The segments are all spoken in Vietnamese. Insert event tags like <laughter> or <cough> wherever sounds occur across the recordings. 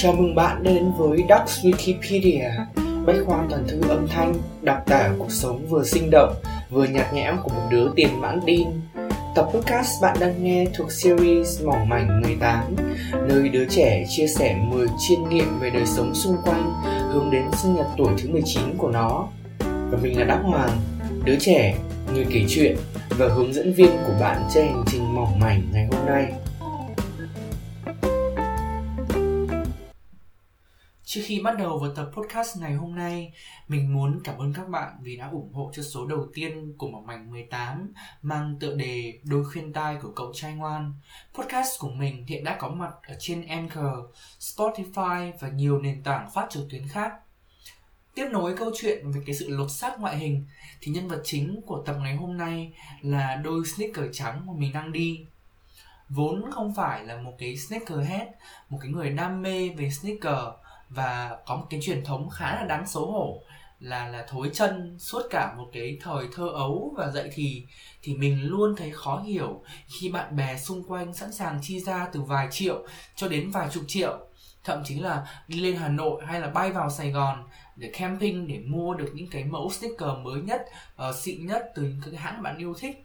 Chào mừng bạn đến với Ducks Wikipedia, bách khoa toàn thư âm thanh, đặc tả cuộc sống vừa sinh động, vừa nhạt nhẽo của một đứa tiền mãn tin. Tập podcast bạn đang nghe thuộc series Mỏng mảnh 18, nơi đứa trẻ chia sẻ 10 chiêm nghiệm về đời sống xung quanh, hướng đến sinh nhật tuổi thứ 19 của nó. Và mình là Đắc Hoàng, đứa trẻ, người kể chuyện và hướng dẫn viên của bạn trên hành trình mỏng mảnh ngày hôm nay. Trước khi bắt đầu vào tập podcast ngày hôm nay, mình muốn cảm ơn các bạn vì đã ủng hộ cho số đầu tiên của Mỏng Mảnh 18 mang tựa đề Đôi khuyên tai của cậu trai ngoan. Podcast của mình hiện đã có mặt ở trên Anchor, Spotify và nhiều nền tảng phát trực tuyến khác. Tiếp nối câu chuyện về cái sự lột xác ngoại hình thì nhân vật chính của tập ngày hôm nay là đôi sneaker trắng mà mình đang đi vốn không phải là một cái sneakerhead, một cái người đam mê về sneaker và có một cái truyền thống khá là đáng xấu hổ là là thối chân suốt cả một cái thời thơ ấu và dậy thì thì mình luôn thấy khó hiểu khi bạn bè xung quanh sẵn sàng chi ra từ vài triệu cho đến vài chục triệu thậm chí là đi lên Hà Nội hay là bay vào Sài Gòn để camping để mua được những cái mẫu sticker mới nhất uh, xịn nhất từ những cái hãng bạn yêu thích.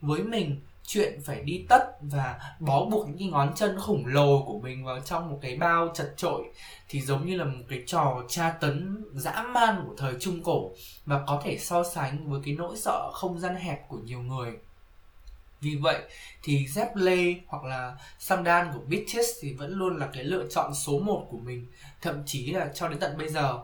Với mình chuyện phải đi tất và bó buộc những cái ngón chân khổng lồ của mình vào trong một cái bao chật trội thì giống như là một cái trò tra tấn dã man của thời trung cổ và có thể so sánh với cái nỗi sợ không gian hẹp của nhiều người. Vì vậy thì dép lê hoặc là sandal của Bitches thì vẫn luôn là cái lựa chọn số 1 của mình, thậm chí là cho đến tận bây giờ.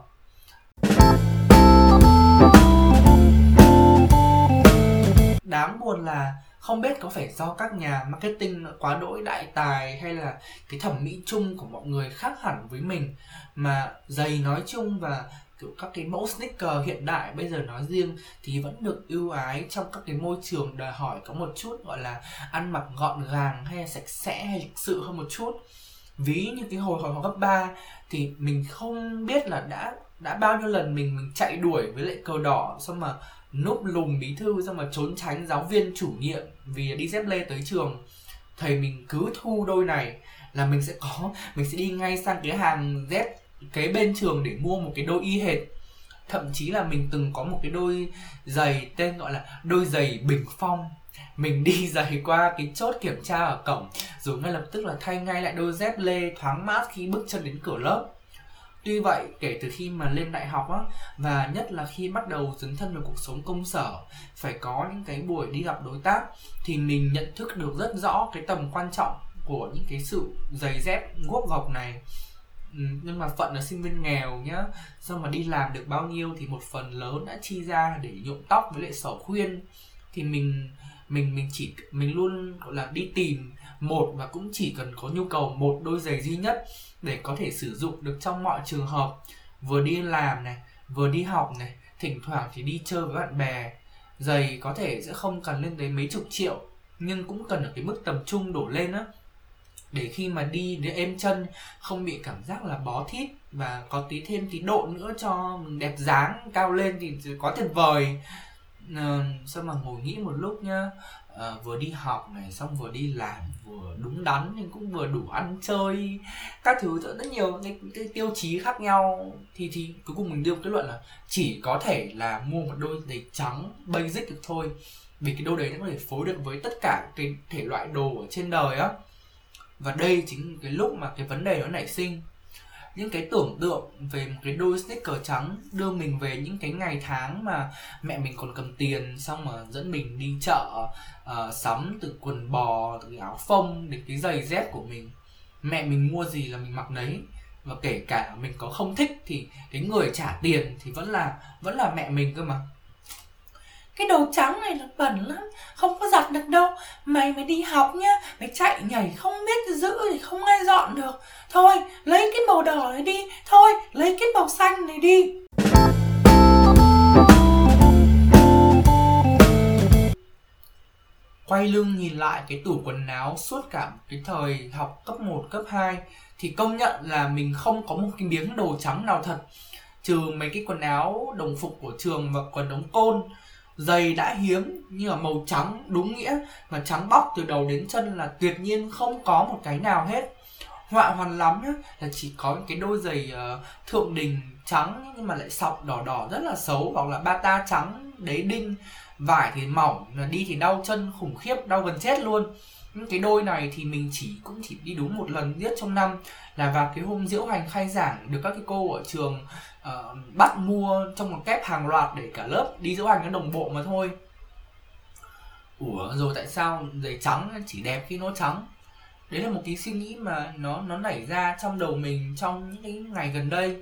Đáng buồn là không biết có phải do các nhà marketing quá đỗi đại tài hay là cái thẩm mỹ chung của mọi người khác hẳn với mình, mà giày nói chung và kiểu các cái mẫu sneaker hiện đại bây giờ nói riêng thì vẫn được ưu ái trong các cái môi trường đòi hỏi có một chút, gọi là ăn mặc gọn gàng hay sạch sẽ hay lịch sự hơn một chút ví như cái hồi hồi học cấp 3 thì mình không biết là đã đã bao nhiêu lần mình mình chạy đuổi với lại cờ đỏ, xong mà núp lùm bí thư, xong mà trốn tránh giáo viên chủ nhiệm vì đi dép lê tới trường. Thầy mình cứ thu đôi này là mình sẽ có, mình sẽ đi ngay sang cái hàng dép kế bên trường để mua một cái đôi y hệt. Thậm chí là mình từng có một cái đôi giày tên gọi là đôi giày bình phong mình đi <laughs> giày qua cái chốt kiểm tra ở cổng rồi ngay lập tức là thay ngay lại đôi dép lê thoáng mát khi bước chân đến cửa lớp Tuy vậy, kể từ khi mà lên đại học á và nhất là khi bắt đầu dấn thân vào cuộc sống công sở, phải có những cái buổi đi gặp đối tác thì mình nhận thức được rất rõ cái tầm quan trọng của những cái sự giày dép guốc gọc này. Ừ, nhưng mà phận là sinh viên nghèo nhá Xong mà đi làm được bao nhiêu thì một phần lớn đã chi ra để nhuộm tóc với lại sổ khuyên Thì mình mình mình chỉ, mình luôn, gọi là, đi tìm một và cũng chỉ cần có nhu cầu một đôi giày duy nhất để có thể sử dụng được trong mọi trường hợp. Vừa đi làm này, vừa đi học này, thỉnh thoảng thì đi chơi với bạn bè. Giày có thể sẽ không cần lên tới mấy chục triệu, nhưng cũng cần ở cái mức tầm trung đổ lên á. Để khi mà đi để êm chân, không bị cảm giác là bó thít và có tí thêm tí độ nữa cho mình đẹp dáng, cao lên thì có tuyệt vời à, sao mà ngồi nghĩ một lúc nhá? À, vừa đi học này xong vừa đi làm vừa đúng đắn nhưng cũng vừa đủ ăn chơi. Các thứ rất nhiều cái, cái tiêu chí khác nhau. Thì thì cuối cùng mình đưa kết luận là chỉ có thể là mua một đôi giày trắng basic được thôi. Vì cái đôi đấy nó có thể phối được với tất cả cái thể loại đồ ở trên đời á. Và đây chính cái lúc mà cái vấn đề nó nảy sinh những cái tưởng tượng về một cái đôi sneaker trắng đưa mình về những cái ngày tháng mà mẹ mình còn cầm tiền xong mà dẫn mình đi chợ uh, sắm từ quần bò từ áo phông đến cái giày dép của mình. Mẹ mình mua gì là mình mặc đấy và kể cả mình có không thích thì cái người trả tiền thì vẫn là vẫn là mẹ mình cơ mà cái đồ trắng này là bẩn lắm không có giặt được đâu. Mày mới đi học nhá mày chạy nhảy không biết giữ thì không ai dọn được. Thôi lấy cái màu đỏ này đi. Thôi lấy cái màu xanh này đi. Quay lưng nhìn lại cái tủ quần áo suốt cả cái thời học cấp 1, cấp 2 thì công nhận là mình không có một cái miếng đồ trắng nào thật. Trừ mấy cái quần áo đồng phục của trường và quần ống côn giày đã hiếm nhưng mà màu trắng đúng nghĩa mà trắng bóc từ đầu đến chân là tuyệt nhiên không có một cái nào hết. Họa hoàn lắm nhá là chỉ có những cái đôi giày uh, thượng đình trắng nhưng mà lại sọc đỏ đỏ rất là xấu hoặc là bata trắng đế đinh. Vải thì mỏng đi thì đau chân khủng khiếp đau gần chết luôn cái đôi này thì mình chỉ cũng chỉ đi đúng một lần nhất trong năm là vào cái hôm diễu hành khai giảng được các cái cô ở trường uh, bắt mua trong một kép hàng loạt để cả lớp đi diễu hành nó đồng bộ mà thôi. Ủa rồi tại sao giày trắng chỉ đẹp khi nó trắng? Đấy là một cái suy nghĩ mà nó nó nảy ra trong đầu mình trong những cái ngày gần đây.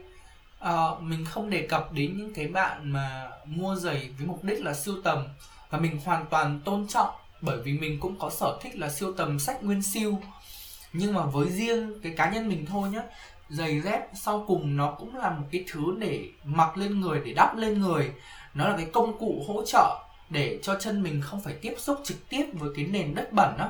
Uh, mình không đề cập đến những cái bạn mà mua giày với mục đích là sưu tầm và mình hoàn toàn tôn trọng bởi vì mình cũng có sở thích là siêu tầm sách nguyên siêu. Nhưng mà với riêng cái cá nhân mình thôi nhá, giày dép sau cùng nó cũng là một cái thứ để mặc lên người, để đắp lên người. Nó là cái công cụ hỗ trợ để cho chân mình không phải tiếp xúc trực tiếp với cái nền đất bẩn đó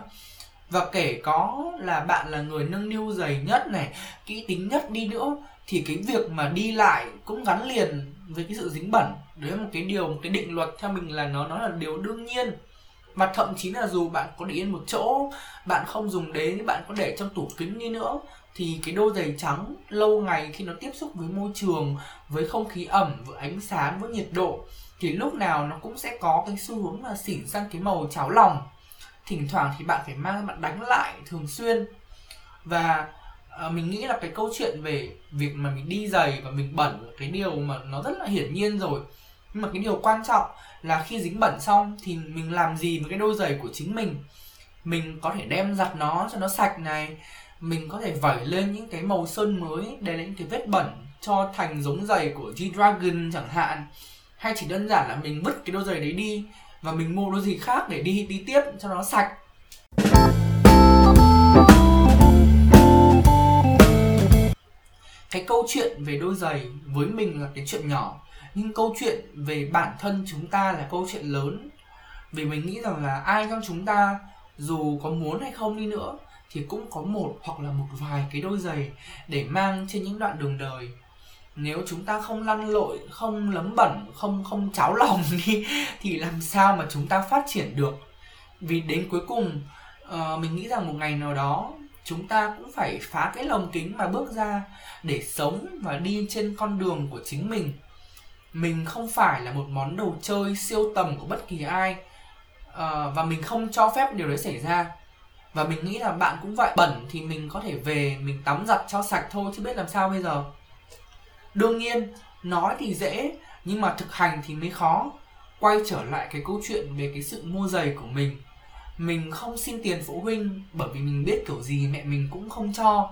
và kể có là bạn là người nâng niu giày nhất này, kỹ tính nhất đi nữa, thì cái việc mà đi lại cũng gắn liền với cái sự dính bẩn. Đấy là một cái điều, một cái định luật theo mình là nó nó là điều đương nhiên mà thậm chí là dù bạn có để yên một chỗ bạn không dùng đến bạn có để trong tủ kính đi nữa thì cái đôi giày trắng lâu ngày khi nó tiếp xúc với môi trường với không khí ẩm với ánh sáng với nhiệt độ thì lúc nào nó cũng sẽ có cái xu hướng là xỉn sang cái màu cháo lòng. Thỉnh thoảng thì bạn phải mang bạn đánh lại thường xuyên. Và à, mình nghĩ là cái câu chuyện về việc mà mình đi giày và mình bẩn là cái điều mà nó rất là hiển nhiên rồi nhưng mà cái điều quan trọng là khi dính bẩn xong thì mình làm gì với cái đôi giày của chính mình? Mình có thể đem giặt nó cho nó sạch này. Mình có thể vẩy lên những cái màu sơn mới, để lấy những cái vết bẩn cho thành giống giày của G-Dragon chẳng hạn. Hay chỉ đơn giản là mình vứt cái đôi giày đấy đi và mình mua đôi gì khác để đi đi tiếp cho nó sạch. Cái câu chuyện về đôi giày với mình là cái chuyện nhỏ nhưng câu chuyện về bản thân chúng ta là câu chuyện lớn. Vì mình nghĩ rằng là ai trong chúng ta dù có muốn hay không đi nữa thì cũng có một hoặc là một vài cái đôi giày để mang trên những đoạn đường đời. Nếu chúng ta không lăn lội không lấm bẩn không không cháo lòng <laughs> đi thì làm sao mà chúng ta phát triển được? Vì đến cuối cùng uh, mình nghĩ rằng một ngày nào đó chúng ta cũng phải phá cái lồng kính mà bước ra để sống và đi trên con đường của chính mình mình không phải là một món đồ chơi siêu tầm của bất kỳ ai. À, và mình không cho phép điều đấy xảy ra. Và mình nghĩ là bạn cũng vậy. Bẩn thì mình có thể về mình tắm giặt cho sạch thôi chứ biết làm sao bây giờ? Đương nhiên nói thì dễ nhưng mà thực hành thì mới khó. Quay trở lại cái câu chuyện về cái sự mua giày của mình. Mình không xin tiền phụ huynh bởi vì mình biết kiểu gì mẹ mình cũng không cho.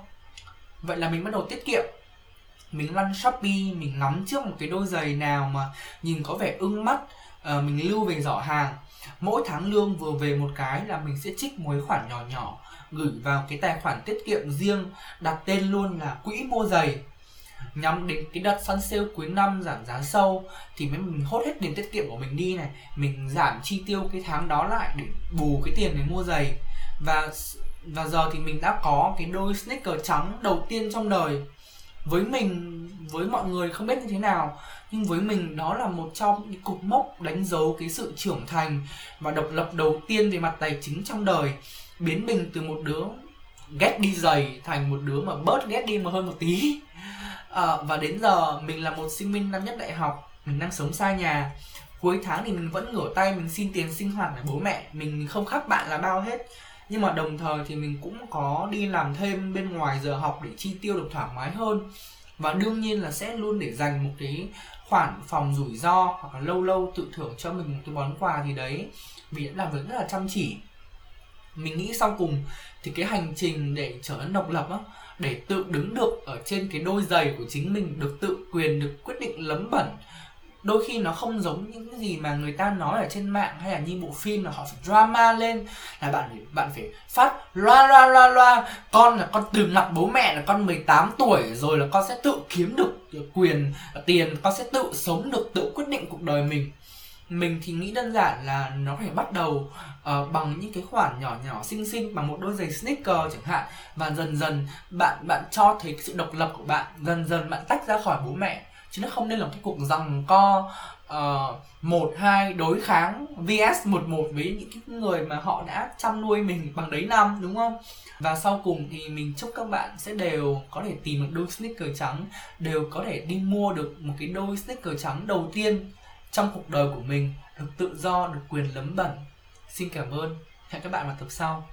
Vậy là mình bắt đầu tiết kiệm mình lăn shopee mình ngắm trước một cái đôi giày nào mà nhìn có vẻ ưng mắt uh, mình lưu về giỏ hàng. Mỗi tháng lương vừa về một cái là mình sẽ trích một khoản nhỏ nhỏ gửi vào cái tài khoản tiết kiệm riêng đặt tên luôn là quỹ mua giày. Nhắm đến cái đợt săn sale cuối năm giảm giá sâu thì mới mình hốt hết tiền tiết kiệm của mình đi này. Mình giảm chi tiêu cái tháng đó lại để bù cái tiền để mua giày. Và và giờ thì mình đã có cái đôi sneaker trắng đầu tiên trong đời với mình với mọi người không biết như thế nào nhưng với mình đó là một trong những cột mốc đánh dấu cái sự trưởng thành và độc lập đầu tiên về mặt tài chính trong đời. Biến mình từ một đứa ghét đi giày thành một đứa mà bớt ghét đi mà hơn một tí. À, và đến giờ mình là một sinh viên năm nhất đại học mình đang sống xa nhà. Cuối tháng thì mình vẫn ngửa tay mình xin tiền sinh hoạt của bố mẹ. Mình không khắc bạn là bao hết nhưng mà đồng thời thì mình cũng có đi làm thêm bên ngoài giờ học để chi tiêu được thoải mái hơn. Và đương nhiên là sẽ luôn để dành một cái khoản phòng rủi ro hoặc là lâu lâu tự thưởng cho mình một cái món quà gì đấy. Vì đã làm việc rất là chăm chỉ. Mình nghĩ sau cùng thì cái hành trình để trở nên độc lập á, để tự đứng được ở trên cái đôi giày của chính mình, được tự quyền, được quyết định lấm bẩn đôi khi nó không giống những cái gì mà người ta nói ở trên mạng hay là như bộ phim là họ phải drama lên là bạn bạn phải phát loa loa loa loa. Con là con từ ngặt bố mẹ là con 18 tuổi rồi là con sẽ tự kiếm được quyền tiền con sẽ tự sống được tự quyết định cuộc đời mình. Mình thì nghĩ đơn giản là nó phải bắt đầu uh, bằng những cái khoản nhỏ nhỏ xinh xinh bằng một đôi giày sneaker chẳng hạn. Và dần dần bạn bạn cho thấy sự độc lập của bạn dần dần bạn tách ra khỏi bố mẹ chứ nó không nên là một cái cuộc rằng co uh, một hai đối kháng vs một một với những cái người mà họ đã chăm nuôi mình bằng đấy năm đúng không? Và sau cùng thì mình chúc các bạn sẽ đều có thể tìm được đôi sneaker trắng đều có thể đi mua được một cái đôi sneaker trắng đầu tiên trong cuộc đời của mình được tự do được quyền lấm bẩn xin cảm ơn. Hẹn các bạn vào tập sau.